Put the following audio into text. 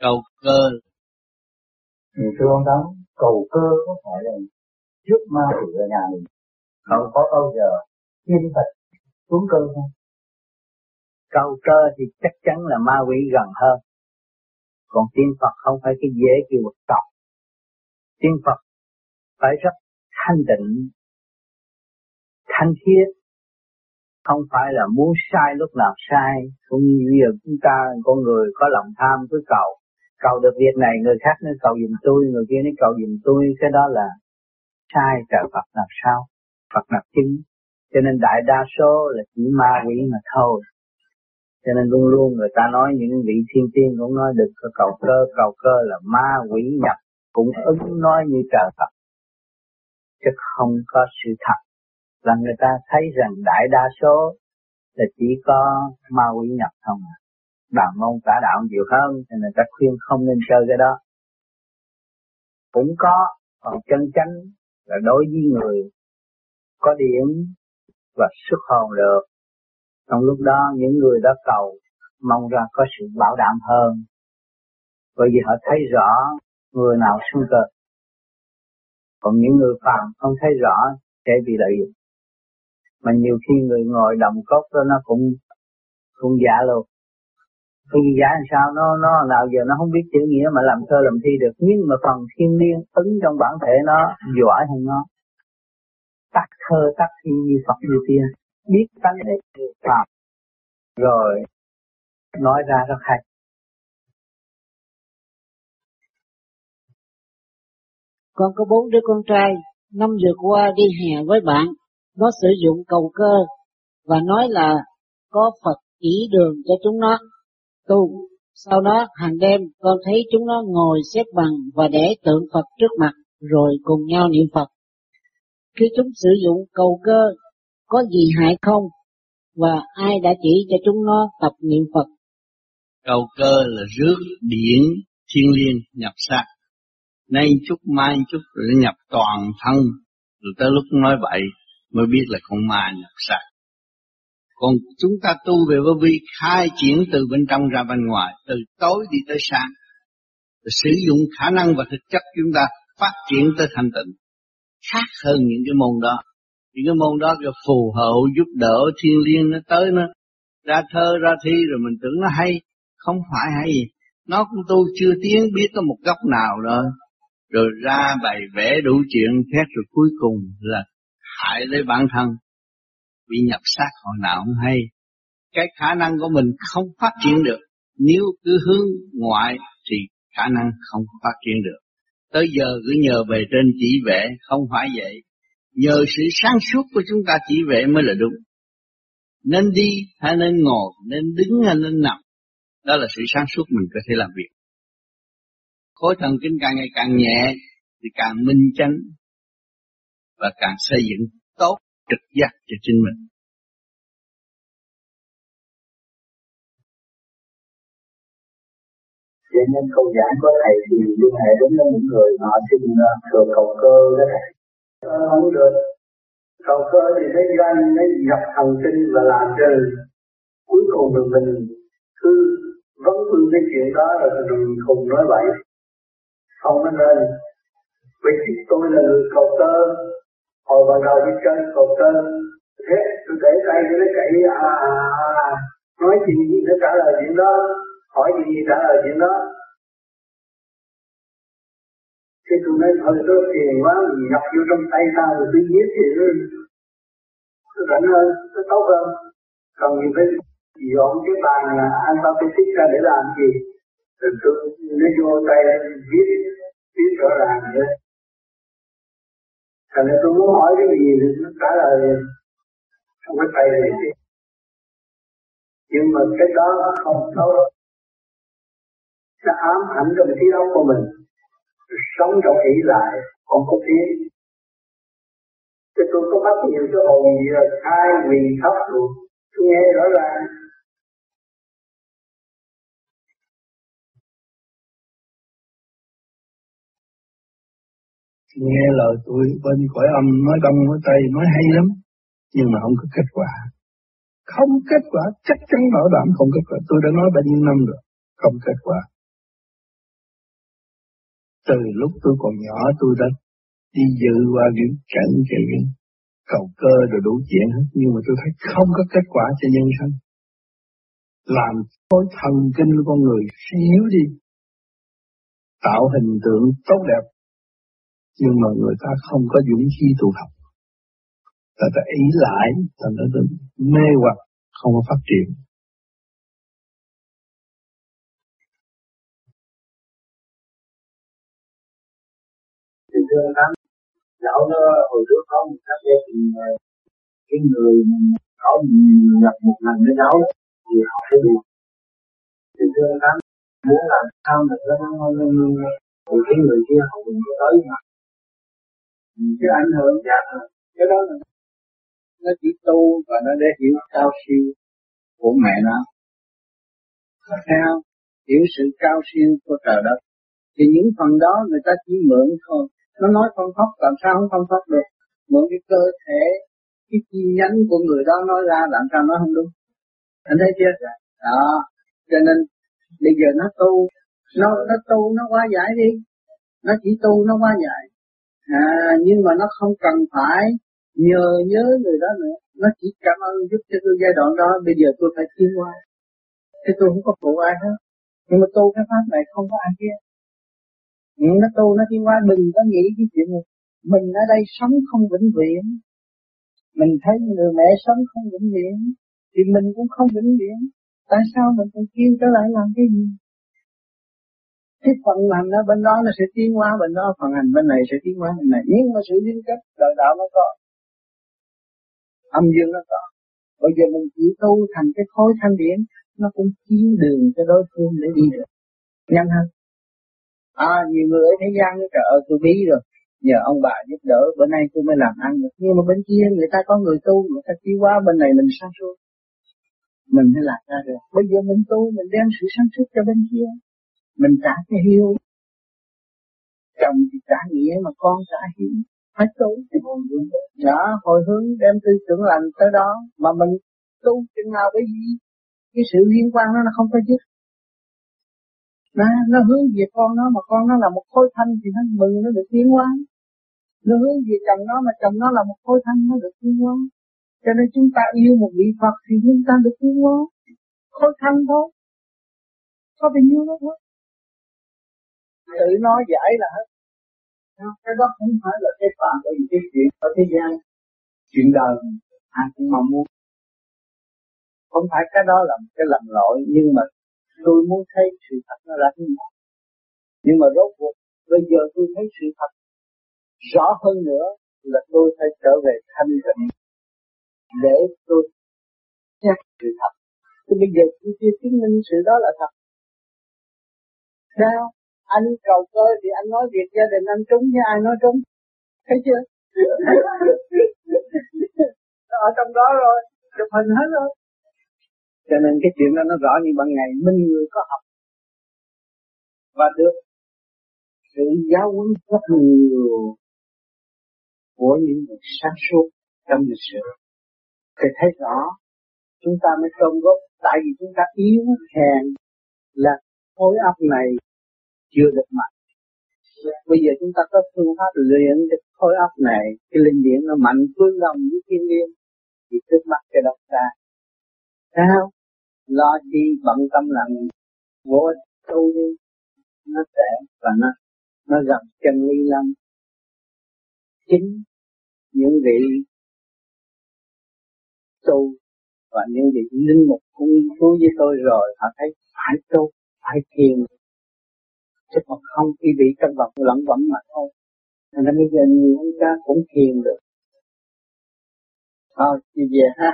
cầu cơ. Thì thưa ông Tám cầu cơ có phải là trước ma quỷ ở nhà mình? Không có bao giờ thiên Phật xuống cơ không? Cầu cơ thì chắc chắn là ma quỷ gần hơn. Còn tiên Phật không phải cái dễ kêu một tộc tiên Phật phải rất thanh tịnh thanh khiết. Không phải là muốn sai lúc nào sai. Cũng như bây giờ chúng ta con người có lòng tham cứ cầu cầu được việc này, người khác nó cầu giùm tôi, người kia nó cầu giùm tôi, cái đó là sai trời Phật làm sao? Phật là chính cho nên đại đa số là chỉ ma quỷ mà thôi. Cho nên luôn luôn người ta nói những vị thiên tiên cũng nói được cầu cơ cầu cơ là ma quỷ nhập, cũng ứng nói như trời Phật. Chứ không có sự thật là người ta thấy rằng đại đa số là chỉ có ma quỷ nhập không à. Bàn môn cả đạo nhiều hơn nên người ta khuyên không nên chơi cái đó. Cũng có, còn chân chánh là đối với người có điểm và xuất hồn được. Trong lúc đó những người đã cầu mong ra có sự bảo đảm hơn. Bởi vì họ thấy rõ người nào xuống cơ. Còn những người phàm không thấy rõ sẽ bị lợi dụng mà nhiều khi người ngồi đồng cốc đó nó cũng cũng giả luôn thì giả làm sao, nó nó nào giờ nó không biết chữ nghĩa mà làm thơ làm thi được. Nhưng mà phần thiên liêng ứng trong bản thể nó giỏi hơn nó. Tắt thơ, tắt thi như Phật như tiên biết tánh đấy Phật rồi, nói ra rất hay. Con có bốn đứa con trai, năm vừa qua đi hè với bạn. Nó sử dụng cầu cơ và nói là có Phật chỉ đường cho chúng nó tu. Sau đó, hàng đêm, con thấy chúng nó ngồi xếp bằng và để tượng Phật trước mặt, rồi cùng nhau niệm Phật. Khi chúng sử dụng cầu cơ, có gì hại không và ai đã chỉ cho chúng nó tập niệm Phật? Cầu cơ là rước điển thiên liêng nhập sát. Nay chút mai chút rồi nhập toàn thân rồi tới lúc nói vậy, mới biết là con ma nhập sát. Còn chúng ta tu về vô vi khai triển từ bên trong ra bên ngoài, từ tối đi tới sáng. Sử dụng khả năng và thực chất chúng ta phát triển tới thành tịnh. Khác hơn những cái môn đó. Những cái môn đó là phù hộ giúp đỡ thiên liêng nó tới nó ra thơ ra thi rồi mình tưởng nó hay. Không phải hay gì. Nó cũng tu chưa tiến biết có một góc nào rồi. Rồi ra bày vẽ đủ chuyện khác rồi cuối cùng là hại lấy bản thân bị nhập sát hồi nào không hay. Cái khả năng của mình không phát triển được. Nếu cứ hướng ngoại thì khả năng không phát triển được. Tới giờ cứ nhờ về trên chỉ vẽ không phải vậy. Nhờ sự sáng suốt của chúng ta chỉ vẽ mới là đúng. Nên đi hay nên ngồi, nên đứng hay nên nằm, đó là sự sáng suốt mình có thể làm việc. Khối thần kinh càng ngày càng nhẹ thì càng minh chánh và càng xây dựng tốt trực giác cho chính mình. Vậy nên câu giảng của thầy thì liên hệ đến những người họ xin thừa cầu cơ đó thầy. Không được. Cầu cơ thì nó doanh, nó nhập thần kinh và làm cho cuối cùng mình, mình cứ vấn vương cái chuyện đó rồi mình cùng nói vậy. Không nên Vậy thì tôi là người cầu cơ, hồi ban đầu đi chơi cầu cơ thế tôi để tay cho nó chạy à, à, à, nói chuyện gì nó trả lời chuyện đó hỏi gì gì trả lời chuyện đó Thế tôi nói thôi tôi phiền quá mình nhập vô trong tay tao rồi tôi giết thì nó rảnh hơn, nó tốt hơn. Còn mình phải dọn cái bàn là anh ta phải thích ra để làm gì. Rồi tôi nó vô tay viết, viết rõ ràng vậy. Thành ra tôi muốn hỏi cái gì thì nó trả lời không có tay này chứ. Nhưng mà cái đó không tốt. Nó ám ảnh trong trí óc của mình. Sống trong ý lại, không có tiến. Thì tôi có bắt nhiều cái hồn gì là hai vì thấp luôn Tôi nghe rõ ràng. Nghe lời tôi bên cõi âm nói đông nói tây nói hay lắm, nhưng mà không có kết quả. Không kết quả, chắc chắn bảo đảm không kết quả. Tôi đã nói bao nhiêu năm rồi, không kết quả. Từ lúc tôi còn nhỏ, tôi đã đi dự qua những cảnh chuyện cầu cơ rồi đủ chuyện hết. Nhưng mà tôi thấy không có kết quả cho nhân sinh. Làm khối thần kinh của con người yếu đi, tạo hình tượng tốt đẹp nhưng mà người ta không có dũng khí tu học. Ta ta ý lại thành ra mê hoặc, không có phát triển. Thì thưa anh nó hồi trước có một gia thì ờ, cái người có nhập một lần với giáo thì họ sẽ được thì thưa anh muốn làm sao mà nó cái người kia họ đừng có tới mà chứ ảnh hưởng dạ cái đó là nó chỉ tu và nó để hiểu cao siêu của mẹ nó. Theo hiểu sự cao siêu của trời đất. Thì những phần đó người ta chỉ mượn thôi. Nó nói không pháp làm sao không phong pháp được? Mượn cái cơ thể, cái chi nhánh của người đó nói ra, làm sao nó không đúng? Anh thấy chưa? Đó. Cho nên, bây giờ nó tu. Nó nó tu nó quá giải đi. Nó chỉ tu nó quá giải à, nhưng mà nó không cần phải nhờ nhớ người đó nữa. Nó chỉ cảm ơn giúp cho tôi giai đoạn đó. Bây giờ tôi phải tiến qua. Thế tôi không có phụ ai hết. Nhưng mà tu cái pháp này không có ai kia nhưng ừ, nó tu nó tiến qua. Đừng có nghĩ cái chuyện này mình ở đây sống không vĩnh viễn. Mình thấy người mẹ sống không vĩnh viễn thì mình cũng không vĩnh viễn. Tại sao mình còn kêu trở lại làm cái gì? Cái phần hành ở bên đó nó sẽ tiến hóa, bên đó phần hành, bên này sẽ tiến hóa, bên này. Nhưng mà sự liên kết đời đạo nó có. Âm dương nó có. Bây giờ mình chỉ tu thành cái khối thanh điển, nó cũng chiếu đường cho đối phương để đi được. Nhanh hơn. À nhiều người ở thế gian nó trời ơi tôi bí rồi. Nhờ ông bà giúp đỡ, bữa nay tôi mới làm ăn được. Nhưng mà bên kia người ta có người tu, người ta chiếu hóa bên này mình sáng suốt mình mới làm ra được. Bây giờ mình tu, mình đem sự sáng suốt cho bên kia mình trả cái hiếu. Chồng thì trả nghĩa mà con trả hiếu. Phải tu thì hồi hướng đó. Dạ, hồi hướng đem tư tưởng lành tới đó mà mình tu chừng nào cái gì cái sự liên quan nó nó không có dứt. Nó, nó hướng về con nó mà con nó là một khối thanh thì nó mừng nó được tiến hóa. Nó hướng về chồng nó mà chồng nó là một khối thanh nó được tiến hóa. Cho nên chúng ta yêu một vị Phật thì chúng ta được tiến hóa. Khối thanh thôi. Có bao nhiêu đó thôi tự nói giải là hết. Cái đó không phải là cái phạm của cái chuyện ở thế gian. Chuyện đời, ai cũng mong muốn. Không phải cái đó là một cái lầm lỗi, nhưng mà tôi muốn thấy sự thật nó là như vậy nhưng mà rốt cuộc, bây giờ tôi thấy sự thật rõ hơn nữa là tôi phải trở về thanh tịnh để tôi chắc sự thật. Thì bây giờ tôi chưa chứng minh sự đó là thật. Sao? Anh cầu cơ thì anh nói việc gia đình anh trúng với ai nói trúng. Thấy chưa? Ở trong đó rồi, chụp hình hết rồi. Cho nên cái chuyện đó nó rõ như ban ngày minh người có học. Và được sự giáo huấn rất nhiều của những người sáng suốt trong lịch sử. Thì thấy rõ, chúng ta mới công góp, tại vì chúng ta yếu hèn là khối óc này chưa được mạnh. Bây giờ chúng ta có phương pháp luyện cái khối óc này, cái linh điển nó mạnh phương đồng với thiên liên thì trước mắt cái độc ta sao? Lo chi bận tâm làm vô tu đi. Nó sẽ và nó nó gặp chân lý lắm. Chính những vị tu và những vị linh mục cũng nghiên cứu với tôi rồi, họ thấy phải tu, phải thiền chứ còn không, khi bị trong vòng lẫn vẫn mà thôi. Nên bây giờ nhiều ông cha cũng thiền được. Thôi đi về ha.